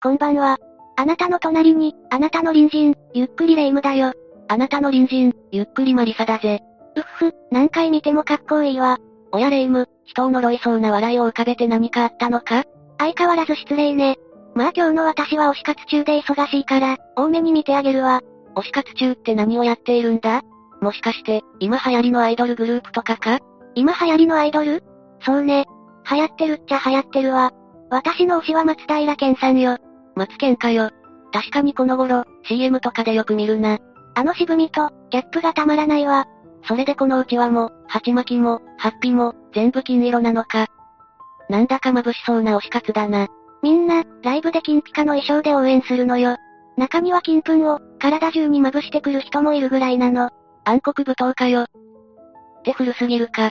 こんばんは。あなたの隣に、あなたの隣人、ゆっくりレ夢ムだよ。あなたの隣人、ゆっくりマリサだぜ。うっふ、何回見てもかっこいいわ。おやレ夢ム、人を呪いそうな笑いを浮かべて何かあったのか？相変わらず失礼ね。まあ今日の私は推し活中で忙しいから、多めに見てあげるわ。推し活中って何をやっているんだ？もしかして、今流行りのアイドルグループとかか？今流行りのアイドル？そうね。流行ってるっちゃ流行ってるわ。私の推しは松平健さんよ。松健かよ。確かにこの頃、CM とかでよく見るな。あの渋みと、ギャップがたまらないわ。それでこのうちわも、鉢巻きも、ハッピーも、全部金色なのか。なんだか眩しそうな推し活だな。みんな、ライブで金ピカの衣装で応援するのよ。中には金粉を、体中にまぶしてくる人もいるぐらいなの。暗黒舞踏家よ。って古すぎるか。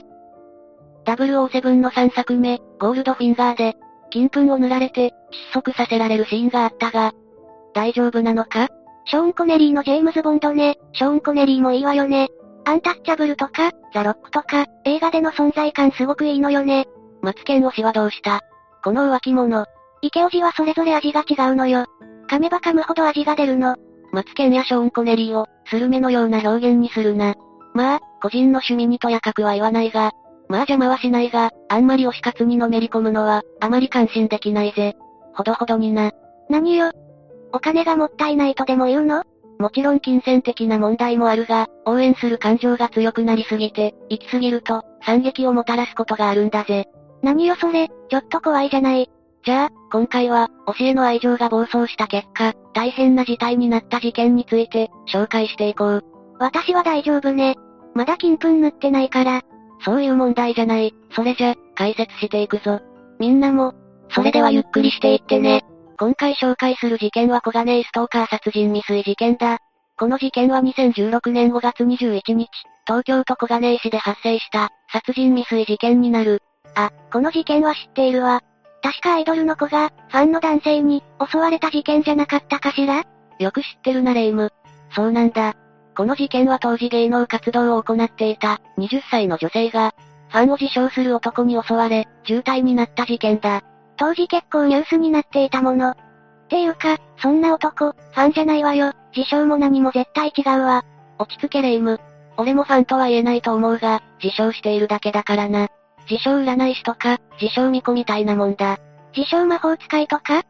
007の3作目、ゴールドフィンガーで、金粉を塗られて、窒息させられるシーンがあったが、大丈夫なのか？ショーン・コネリーのジェームズ・ボンドね。ショーン・コネリーもいいわよね。アンタッチャブルとか、ザ・ロックとか、映画での存在感すごくいいのよね。マツケン推しはどうした？この浮気者。池オジはそれぞれ味が違うのよ。噛めば噛むほど味が出るの。マツケンやショーン・コネリーを、スルメのような表現にするな。まあ、個人の趣味にとやかくは言わないが、まあ邪魔はしないが、あんまり推し活にのめり込むのは、あまり感心できないぜ。ほどほどにな。何よ？お金がもったいないとでも言うの？もちろん金銭的な問題もあるが、応援する感情が強くなりすぎて、行き過ぎると、惨劇をもたらすことがあるんだぜ。何よそれ、ちょっと怖いじゃない。じゃあ、今回は、推しへの愛情が暴走した結果、大変な事態になった事件について、紹介していこう。私は大丈夫ね。まだ金粉塗ってないから。そういう問題じゃない。それじゃ、解説していくぞ。みんなも、それではゆっくりしていってね。今回紹介する事件は小金井ストーカー殺人未遂事件だ。この事件は2016年5月21日、東京都小金井市で発生した、殺人未遂事件になる。あ、この事件は知っているわ。確かアイドルの子が、ファンの男性に、襲われた事件じゃなかったかしら？よく知ってるなレイム。そうなんだ。この事件は当時芸能活動を行っていた、20歳の女性が、ファンを自称する男に襲われ、重体になった事件だ。当時結構ニュースになっていたもの。っていうか、そんな男、ファンじゃないわよ。自称も何も絶対違うわ。落ち着けレイム。俺もファンとは言えないと思うが、自称しているだけだからな。自称占い師とか、自称巫女みたいなもんだ。自称魔法使いとか？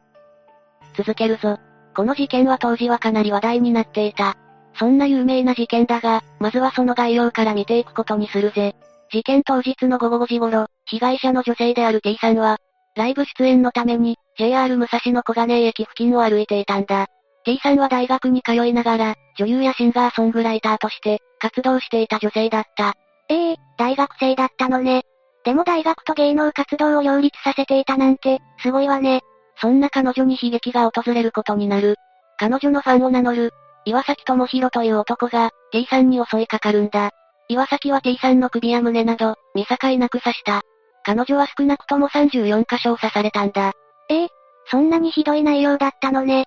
続けるぞ。この事件は当時はかなり話題になっていた。そんな有名な事件だが、まずはその概要から見ていくことにするぜ。事件当日の午後5時頃、被害者の女性である T さんは、ライブ出演のために、JR 武蔵野小金井駅付近を歩いていたんだ。T さんは大学に通いながら、女優やシンガーソングライターとして、活動していた女性だった。ええー、大学生だったのね。でも大学と芸能活動を両立させていたなんて、すごいわね。そんな彼女に悲劇が訪れることになる。彼女のファンを名乗る、岩崎智弘という男が、T さんに襲いかかるんだ。岩崎は T さんの首や胸など、見境なく刺した。彼女は少なくとも34箇所を刺されたんだ。ええ、そんなにひどい内容だったのね。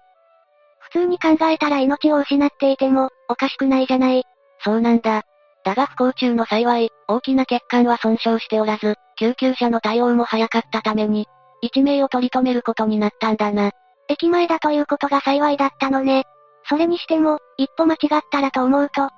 普通に考えたら命を失っていても、おかしくないじゃない。そうなんだ。だが不幸中の幸い、大きな血管は損傷しておらず、救急車の対応も早かったために、一命を取り留めることになったんだな。駅前だということが幸いだったのね。それにしても、一歩間違ったらと思うと、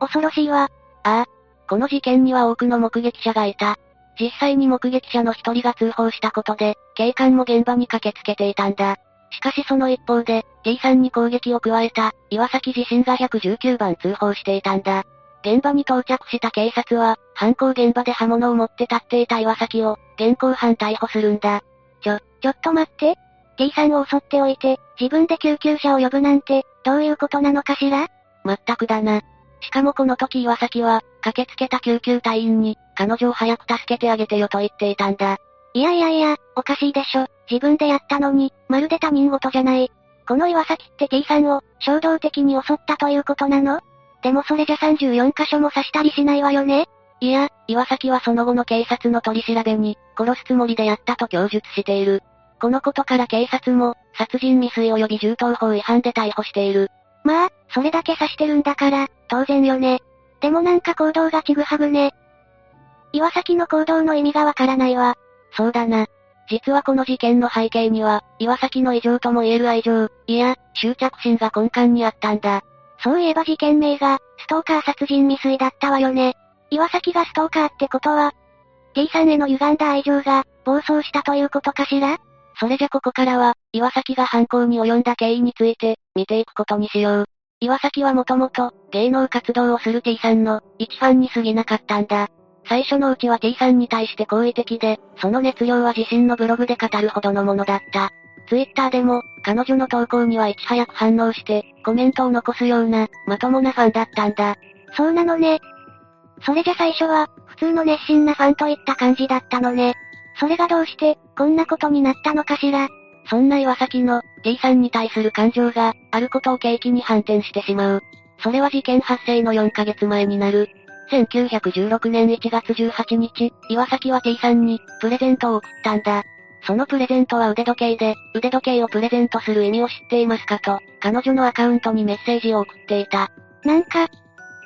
恐ろしいわ。ああ。この事件には多くの目撃者がいた。実際に目撃者の一人が通報したことで、警官も現場に駆けつけていたんだ。しかしその一方で、T さんに攻撃を加えた、岩崎自身が119番通報していたんだ。現場に到着した警察は、犯行現場で刃物を持って立っていた岩崎を、現行犯逮捕するんだ。ちょ、ちょっと待って。T さんを襲っておいて、自分で救急車を呼ぶなんて、どういうことなのかしら？まったくだな。しかもこの時岩崎は、駆けつけた救急隊員に、彼女を早く助けてあげてよと言っていたんだ。いやいやいや、おかしいでしょ。自分でやったのに、まるで他人事じゃない。この岩崎って T さんを、衝動的に襲ったということなの？でもそれじゃ34箇所も刺したりしないわよね？いや、岩崎はその後の警察の取り調べに、殺すつもりでやったと供述している。このことから警察も、殺人未遂及び銃刀法違反で逮捕している。まあ、それだけ刺してるんだから、当然よね。でもなんか行動がちぐはぐね。岩崎の行動の意味がわからないわ。そうだな。実はこの事件の背景には、岩崎の異常とも言える愛情、いや、執着心が根幹にあったんだ。そういえば事件名が、ストーカー殺人未遂だったわよね。岩崎がストーカーってことは、T さんへの歪んだ愛情が、暴走したということかしら？それじゃここからは、岩崎が犯行に及んだ経緯について、見ていくことにしよう。岩崎はもともと、芸能活動をする T さんの、一ファンに過ぎなかったんだ。最初のうちは T さんに対して好意的で、その熱量は自身のブログで語るほどのものだった。ツイッターでも、彼女の投稿にはいち早く反応して、コメントを残すような、まともなファンだったんだ。そうなのね。それじゃ最初は、普通の熱心なファンといった感じだったのね。それがどうして、こんなことになったのかしら？そんな岩崎の、T さんに対する感情が、あることを契機に反転してしまう。それは事件発生の4ヶ月前になる。1916年1月18日、岩崎は T さんに、プレゼントを送ったんだ。そのプレゼントは腕時計で、腕時計をプレゼントする意味を知っていますかと、彼女のアカウントにメッセージを送っていた。なんか、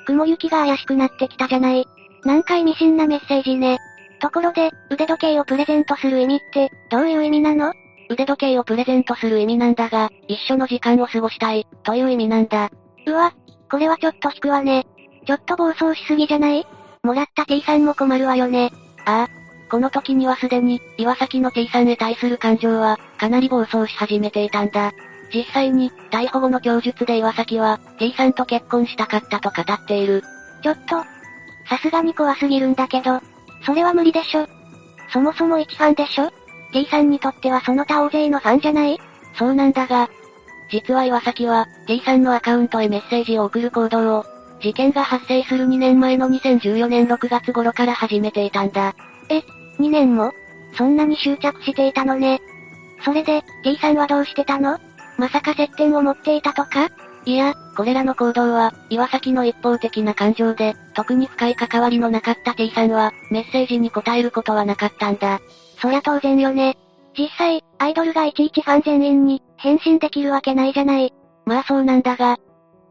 雲行きが怪しくなってきたじゃない。なんか意味深なメッセージね。ところで、腕時計をプレゼントする意味って、どういう意味なの？腕時計をプレゼントする意味なんだが、一緒の時間を過ごしたい、という意味なんだ。うわ、これはちょっと引くわね。ちょっと暴走しすぎじゃない？もらった T さんも困るわよね。ああ。この時にはすでに、岩崎の T さんへ対する感情は、かなり暴走し始めていたんだ。実際に、逮捕後の供述で岩崎は、T さんと結婚したかったと語っている。ちょっと、さすがに怖すぎるんだけど、それは無理でしょ。そもそも一ファンでしょ ?T さんにとってはその他大勢のファンじゃない？そうなんだが、実は岩崎は、T さんのアカウントへメッセージを送る行動を、事件が発生する2年前の2014年6月頃から始めていたんだ。え、2年も？そんなに執着していたのね。それで、T さんはどうしてたの？まさか接点を持っていたとか？いや、これらの行動は、岩崎の一方的な感情で、特に深い関わりのなかった T さんは、メッセージに答えることはなかったんだ。そりゃ当然よね。実際、アイドルがいちいちファン全員に、返信できるわけないじゃない。まあそうなんだが、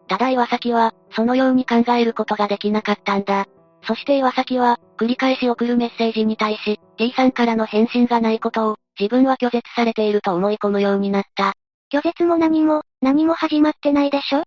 ただ岩崎は、そのように考えることができなかったんだ。そして岩崎は、繰り返し送るメッセージに対し、T さんからの返信がないことを、自分は拒絶されていると思い込むようになった。拒絶も何も、何も始まってないでしょ？っ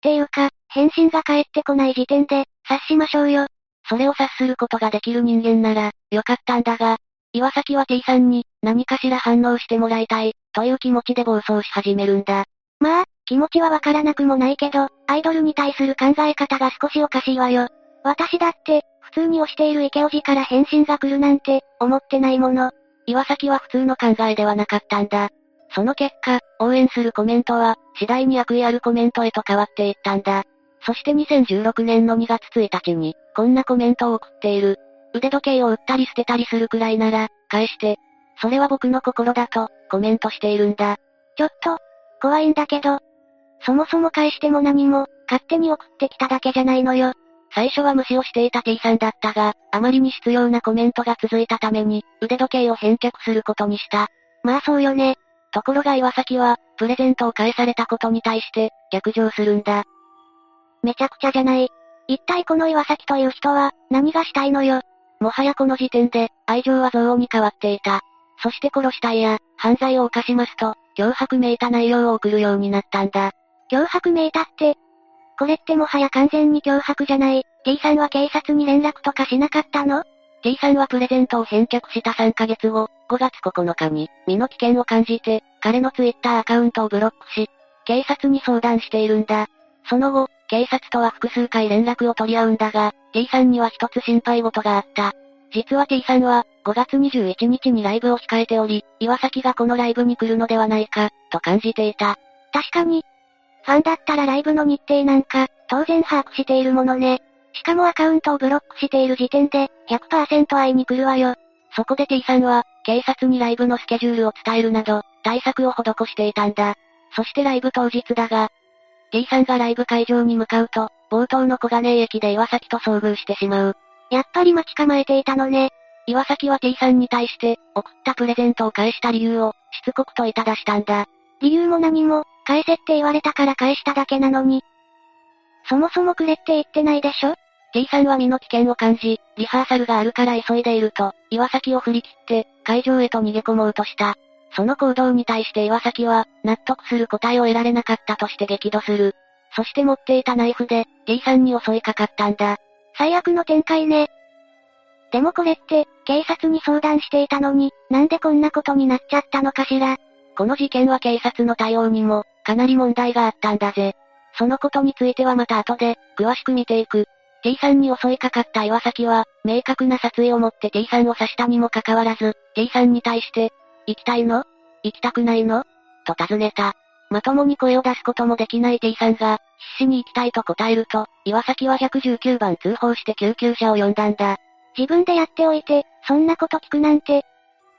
ていうか、返信が返ってこない時点で、察しましょうよ。それを察することができる人間なら、よかったんだが、岩崎は T さんに、何かしら反応してもらいたい、という気持ちで暴走し始めるんだ。まあ、気持ちはわからなくもないけど、アイドルに対する考え方が少しおかしいわよ。私だって、普通に推している池オジから返信が来るなんて、思ってないもの。岩崎は普通の考えではなかったんだ。その結果、応援するコメントは、次第に悪意あるコメントへと変わっていったんだ。そして2016年の2月1日に、こんなコメントを送っている。腕時計を売ったり捨てたりするくらいなら、返して。それは僕の心だと、コメントしているんだ。ちょっと、怖いんだけど、そもそも返しても何も、勝手に送ってきただけじゃないのよ。最初は無視をしていた T さんだったが、あまりに必要なコメントが続いたために、腕時計を返却することにした。まあそうよね。ところが岩崎は、プレゼントを返されたことに対して、逆上するんだ。めちゃくちゃじゃない。一体この岩崎という人は、何がしたいのよ。もはやこの時点で、愛情は憎悪に変わっていた。そして殺したいや、犯罪を犯しますと、脅迫めいた内容を送るようになったんだ。脅迫めいたって、これってもはや完全に脅迫じゃない。T さんは警察に連絡とかしなかったの ?T さんはプレゼントを返却した3ヶ月後、5月9日に、身の危険を感じて、彼のツイッターアカウントをブロックし、警察に相談しているんだ。その後、警察とは複数回連絡を取り合うんだが、T さんには一つ心配事があった。実は T さんは、5月21日にライブを控えており、岩崎がこのライブに来るのではないか、と感じていた。確かに、ファンだったらライブの日程なんか、当然把握しているものね。しかもアカウントをブロックしている時点で、100%会いに来るわよ。そこで T さんは、警察にライブのスケジュールを伝えるなど、対策を施していたんだ。そしてライブ当日だが、T さんがライブ会場に向かうと、冒頭の小金井駅で岩崎と遭遇してしまう。やっぱり待ち構えていたのね。岩崎は T さんに対して、送ったプレゼントを返した理由を、しつこくといただしたんだ。理由も何も、返せって言われたから返しただけなのに。そもそもくれって言ってないでしょ ?T さんは身の危険を感じ、リハーサルがあるから急いでいると、岩崎を振り切って、会場へと逃げ込もうとした。その行動に対して岩崎は、納得する答えを得られなかったとして激怒する。そして持っていたナイフで、T さんに襲いかかったんだ。最悪の展開ね。でもこれって、警察に相談していたのに、なんでこんなことになっちゃったのかしら。この事件は警察の対応にも、かなり問題があったんだぜ。そのことについてはまた後で、詳しく見ていく。T さんに襲いかかった岩崎は、明確な殺意を持って T さんを刺したにもかかわらず、T さんに対して、行きたいの？行きたくないの？と尋ねた。まともに声を出すこともできない T さんが、必死に行きたいと答えると、岩崎は119番通報して救急車を呼んだんだ。自分でやっておいて、そんなこと聞くなんて。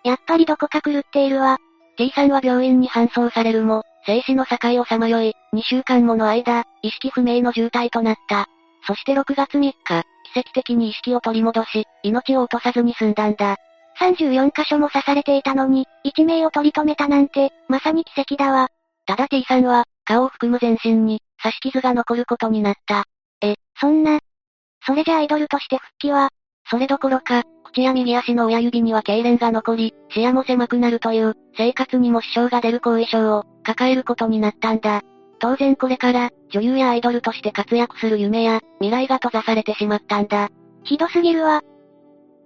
やっぱりどこか狂っているわ。T さんは病院に搬送されるも、生死の境をさまよい、2週間もの間、意識不明の重体となった。そして6月3日、奇跡的に意識を取り戻し、命を落とさずに済んだんだ。34箇所も刺されていたのに、一命を取り留めたなんて、まさに奇跡だわ。ただ T さんは、顔を含む全身に、刺し傷が残ることになった。え、そんな。それじゃアイドルとして復帰は、それどころか、口や右足の親指には痙攣が残り、視野も狭くなるという、生活にも支障が出る後遺症を、抱えることになったんだ。当然これから、女優やアイドルとして活躍する夢や、未来が閉ざされてしまったんだ。ひどすぎるわ。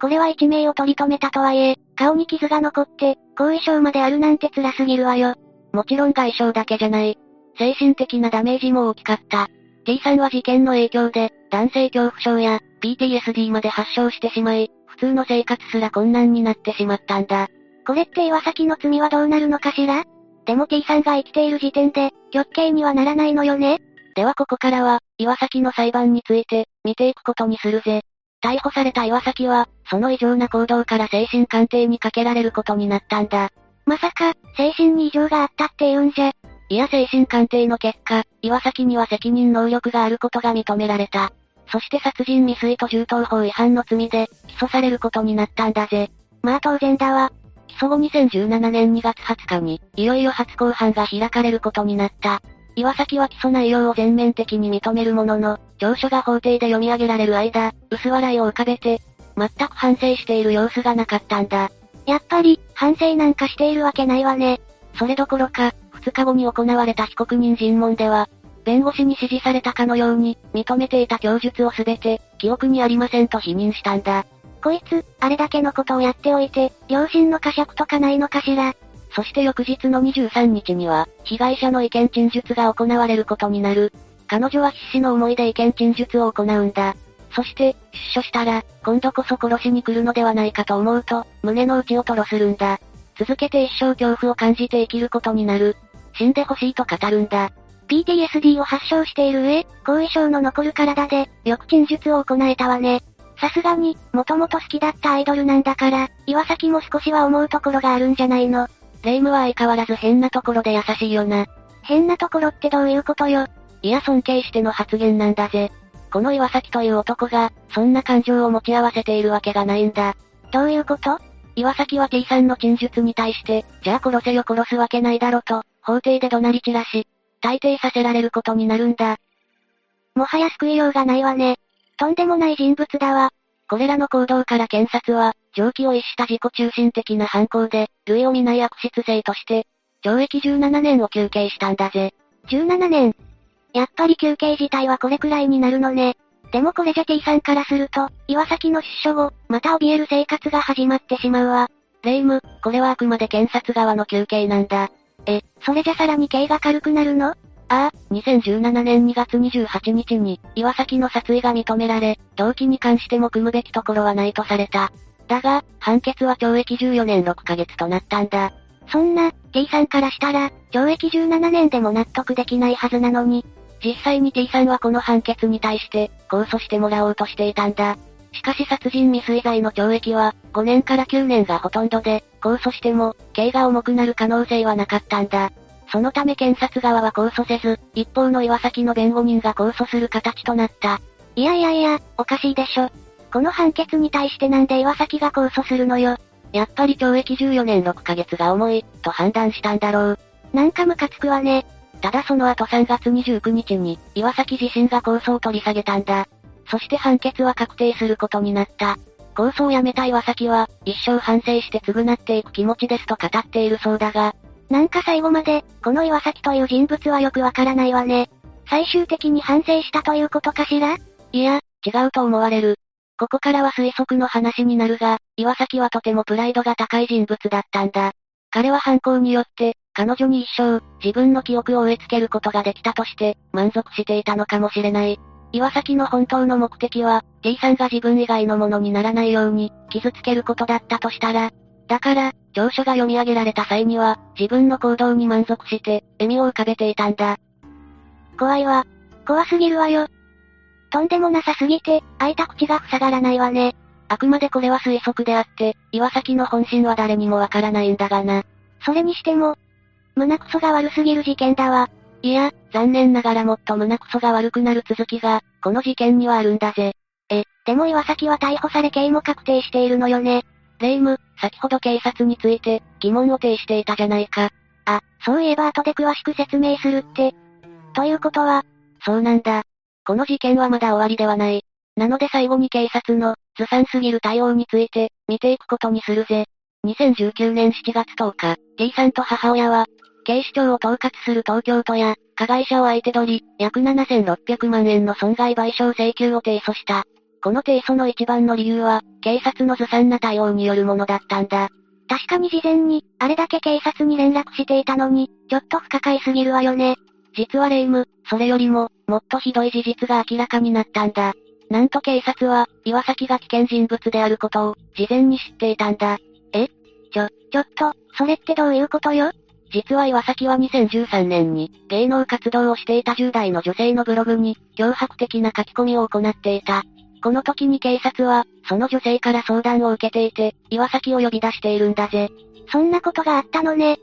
これは一命を取り留めたとはいえ、顔に傷が残って、後遺症まであるなんて辛すぎるわよ。もちろん外傷だけじゃない。精神的なダメージも大きかった。T さんは事件の影響で、男性恐怖症や、PTSD まで発症してしまい、普通の生活すら困難になってしまったんだ。これって岩崎の罪はどうなるのかしら？でも T さんが生きている時点で、極刑にはならないのよね？ではここからは、岩崎の裁判について、見ていくことにするぜ。逮捕された岩崎は、その異常な行動から精神鑑定にかけられることになったんだ。まさか、精神に異常があったって言うんじゃ。いや精神鑑定の結果、岩崎には責任能力があることが認められた。そして殺人未遂と銃刀法違反の罪で、起訴されることになったんだぜ。まあ当然だわ。起訴後2017年2月20日に、いよいよ初公判が開かれることになった。岩崎は起訴内容を全面的に認めるものの、調書が法廷で読み上げられる間、薄笑いを浮かべて、全く反省している様子がなかったんだ。やっぱり、反省なんかしているわけないわね。それどころか、2日後に行われた被告人尋問では、弁護士に指示されたかのように、認めていた供述をすべて、記憶にありませんと否認したんだ。こいつ、あれだけのことをやっておいて、良心の呵責とかないのかしら？そして翌日の23日には、被害者の意見陳述が行われることになる。彼女は必死の思いで意見陳述を行うんだ。そして、出所したら、今度こそ殺しに来るのではないかと思うと、胸の内を吐露するんだ。続けて一生恐怖を感じて生きることになる。死んでほしいと語るんだ。PTSD を発症している上、後遺症の残る体で、よく陳述を行えたわね。さすがに、もともと好きだったアイドルなんだから、岩崎も少しは思うところがあるんじゃないの。レイムは相変わらず変なところで優しいよな。変なところってどういうことよ。いや尊敬しての発言なんだぜ。この岩崎という男が、そんな感情を持ち合わせているわけがないんだ。どういうこと？岩崎は T さんの陳述に対して、じゃあ殺せよ殺すわけないだろと、法廷で怒鳴り散らし、大抵させられることになるんだ。もはや救いようがないわね。とんでもない人物だわ。これらの行動から検察は、常軌を逸した自己中心的な犯行で、類を見ない悪質性として、懲役17年を求刑したんだぜ。17年やっぱり休刑自体はこれくらいになるのね。でもこれじゃ T さんからすると、岩崎の出所後、また怯える生活が始まってしまうわ。レイム、これはあくまで検察側の求刑なんだ。え、それじゃさらに刑が軽くなるの？ああ、2017年2月28日に、岩崎の殺意が認められ、動機に関しても組むべきところはないとされた。だが、判決は懲役14年6ヶ月となったんだ。そんな、T さんからしたら、懲役17年でも納得できないはずなのに。実際に T さんはこの判決に対して、控訴してもらおうとしていたんだ。しかし殺人未遂罪の懲役は、5年から9年がほとんどで、控訴しても、刑が重くなる可能性はなかったんだ。そのため検察側は控訴せず、一方の岩崎の弁護人が控訴する形となった。いやいやいや、おかしいでしょ。この判決に対してなんで岩崎が控訴するのよ。やっぱり懲役14年6ヶ月が重い、と判断したんだろう。なんかムカつくわね。ただその後3月29日に、岩崎自身が控訴を取り下げたんだ。そして判決は確定することになった。構想をやめた岩崎は、一生反省して償っていく気持ちですと語っているそうだが、なんか最後まで、この岩崎という人物はよくわからないわね。最終的に反省したということかしら？いや、違うと思われる。ここからは推測の話になるが、岩崎はとてもプライドが高い人物だったんだ。彼は犯行によって、彼女に一生、自分の記憶を植え付けることができたとして、満足していたのかもしれない。岩崎の本当の目的は、D さんが自分以外のものにならないように、傷つけることだったとしたら、だから、調書が読み上げられた際には、自分の行動に満足して、笑みを浮かべていたんだ。怖いわ。怖すぎるわよ。とんでもなさすぎて、開いた口が塞がらないわね。あくまでこれは推測であって、岩崎の本心は誰にもわからないんだがな。それにしても、胸くそが悪すぎる事件だわ。いや、残念ながらもっと胸くそが悪くなる続きが、この事件にはあるんだぜ。え、でも岩崎は逮捕され刑も確定しているのよね。レイム、先ほど警察について、疑問を呈していたじゃないか。あ、そういえば後で詳しく説明するって。ということは、そうなんだ。この事件はまだ終わりではない。なので最後に警察の、ずさんすぎる対応について、見ていくことにするぜ。2019年7月10日、T さんと母親は、警視庁を統括する東京都や、加害者を相手取り、約7600万円の損害賠償請求を提訴した。この提訴の一番の理由は、警察のずさんな対応によるものだったんだ。確かに事前に、あれだけ警察に連絡していたのに、ちょっと不可解すぎるわよね。実はレイム、それよりも、もっとひどい事実が明らかになったんだ。なんと警察は、岩崎が危険人物であることを、事前に知っていたんだ。え？ちょ、ちょっと、それってどういうことよ？実は岩崎は2013年に、芸能活動をしていた10代の女性のブログに、脅迫的な書き込みを行っていた。この時に警察は、その女性から相談を受けていて、岩崎を呼び出しているんだぜ。そんなことがあったのね。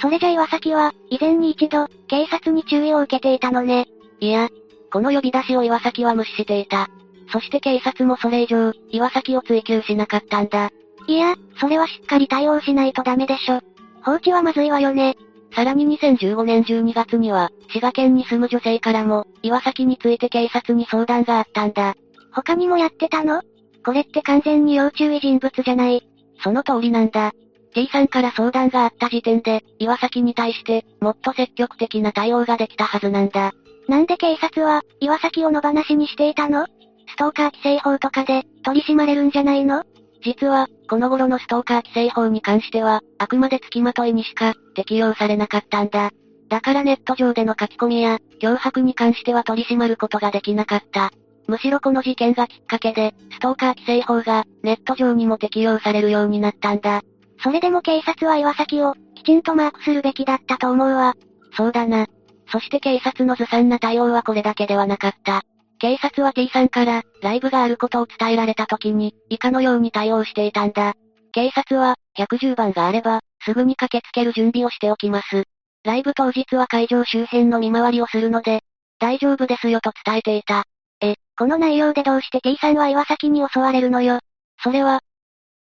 それじゃ岩崎は、以前に一度、警察に注意を受けていたのね。いや、この呼び出しを岩崎は無視していた。そして警察もそれ以上、岩崎を追及しなかったんだ。いや、それはしっかり対応しないとダメでしょ。放置はまずいわよね。さらに2015年12月には、滋賀県に住む女性からも、岩崎について警察に相談があったんだ。他にもやってたの？これって完全に要注意人物じゃない。その通りなんだ。T さんから相談があった時点で、岩崎に対して、もっと積極的な対応ができたはずなんだ。なんで警察は、岩崎を野放しにしていたの？ストーカー規制法とかで、取り締まれるんじゃないの？実は、この頃のストーカー規制法に関しては、あくまで付きまといにしか、適用されなかったんだ。だからネット上での書き込みや、脅迫に関しては取り締まることができなかった。むしろこの事件がきっかけで、ストーカー規制法が、ネット上にも適用されるようになったんだ。それでも警察は岩崎を、きちんとマークするべきだったと思うわ。そうだな。そして警察のずさんな対応はこれだけではなかった。警察は T さんから、ライブがあることを伝えられた時に、以下のように対応していたんだ。警察は、110番があれば、すぐに駆けつける準備をしておきます。ライブ当日は会場周辺の見回りをするので、大丈夫ですよと伝えていた。この内容でどうして T さんは岩崎に襲われるのよ？それは、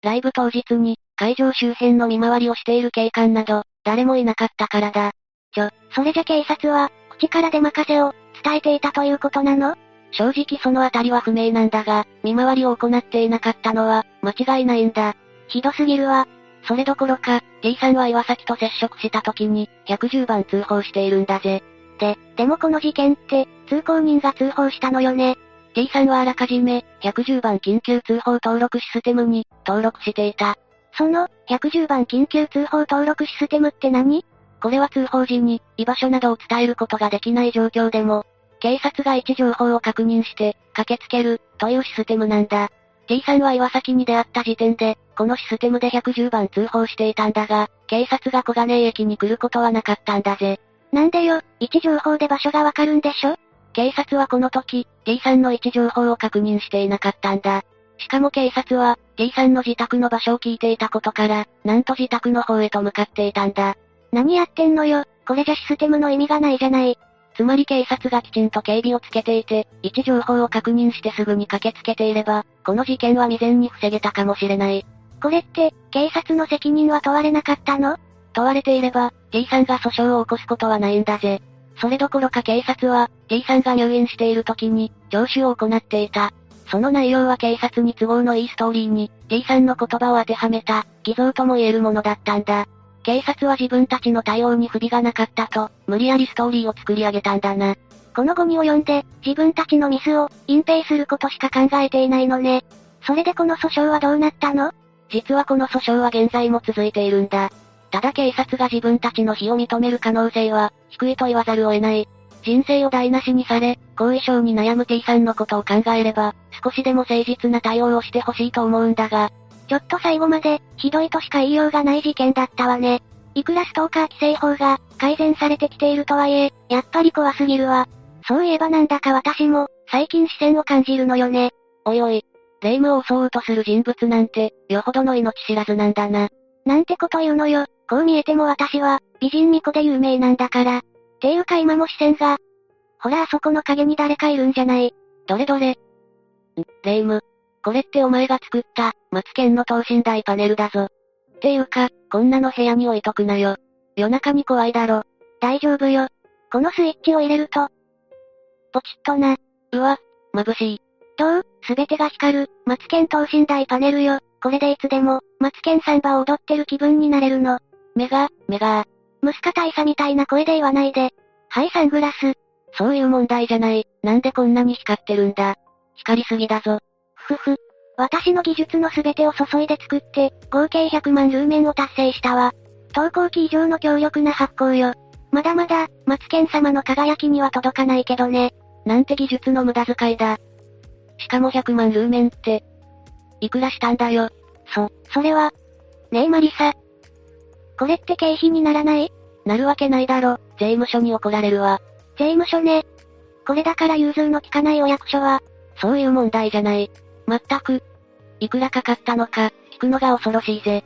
ライブ当日に、会場周辺の見回りをしている警官など、誰もいなかったからだ。ちょ、それじゃ警察は、口から出任せを、伝えていたということなの？正直そのあたりは不明なんだが、見回りを行っていなかったのは、間違いないんだ。ひどすぎるわ。それどころか、T さんは岩崎と接触した時に、110番通報しているんだぜ。で、でもこの事件って、通行人が通報したのよね。T さんはあらかじめ、110番緊急通報登録システムに、登録していた。その、110番緊急通報登録システムって何？これは通報時に、居場所などを伝えることができない状況でも、警察が位置情報を確認して、駆けつける、というシステムなんだ。T さんは岩崎に出会った時点で、このシステムで110番通報していたんだが、警察が小金井駅に来ることはなかったんだぜ。なんでよ、位置情報で場所がわかるんでしょ？警察はこの時、T さんの位置情報を確認していなかったんだ。しかも警察は、T さんの自宅の場所を聞いていたことから、なんと自宅の方へと向かっていたんだ。何やってんのよ、これじゃシステムの意味がないじゃない。つまり警察がきちんと警備をつけていて、位置情報を確認してすぐに駆けつけていれば、この事件は未然に防げたかもしれない。これって、警察の責任は問われなかったの？問われていれば、T さんが訴訟を起こすことはないんだぜ。それどころか警察は、T さんが入院している時に、聴取を行っていた。その内容は警察に都合のいいストーリーに、D さんの言葉を当てはめた、偽造とも言えるものだったんだ。警察は自分たちの対応に不備がなかったと、無理やりストーリーを作り上げたんだな。この後に及んで、自分たちのミスを、隠蔽することしか考えていないのね。それでこの訴訟はどうなったの？実はこの訴訟は現在も続いているんだ。ただ警察が自分たちの非を認める可能性は、低いと言わざるを得ない。人生を台無しにされ、後遺症に悩む T さんのことを考えれば、少しでも誠実な対応をしてほしいと思うんだが、ちょっと最後まで、ひどいとしか言いようがない事件だったわね。いくらストーカー規制法が、改善されてきているとはいえ、やっぱり怖すぎるわ。そういえばなんだか私も、最近視線を感じるのよね。おいおい、霊夢を襲おうとする人物なんて、よほどの命知らずなんだな。なんてこと言うのよ。こう見えても私は、美人巫女で有名なんだから。ていうか今も視線が。ほらあそこの影に誰かいるんじゃない？どれどれ？ん、霊夢。これってお前が作った、マツケンの等身大パネルだぞ。ていうか、こんなの部屋に置いとくなよ。夜中に怖いだろ。大丈夫よ。このスイッチを入れると。ポチッとな。うわ、眩しい。どう？すべてが光る、マツケン等身大パネルよ。これでいつでも、マツケンサンバを踊ってる気分になれるの。メガ、メガー。ムスカ大佐みたいな声で言わないで。はいサングラス。そういう問題じゃない。なんでこんなに光ってるんだ。光りすぎだぞ。ふふ。私の技術のすべてを注いで作って、合計100万ルーメンを達成したわ。投稿機以上の強力な発光よ。まだまだ、マツケン様の輝きには届かないけどね。なんて技術の無駄遣いだ。しかも100万ルーメンって、いくらしたんだよ。そ、それは、ねえマリサ。これって経費にならない？なるわけないだろ、税務署に怒られるわ。税務署ね。これだから融通の利かないお役所は、そういう問題じゃない。まったく。いくらかかったのか、聞くのが恐ろしいぜ。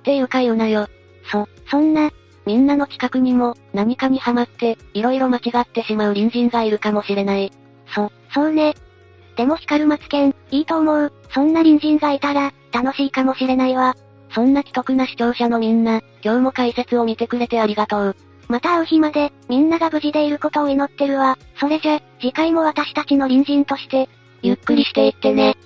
っていうか言うなよ。そ、そんな、みんなの近くにも、何かにハマって、いろいろ間違ってしまう隣人がいるかもしれない。そ、そうね。でも光るマツケン、いいと思う。そんな隣人がいたら、楽しいかもしれないわ。そんな既得な視聴者のみんな、今日も解説を見てくれてありがとう。また会う日まで、みんなが無事でいることを祈ってるわ。それじゃ、次回も私たちの隣人として、ゆっくりしていってね。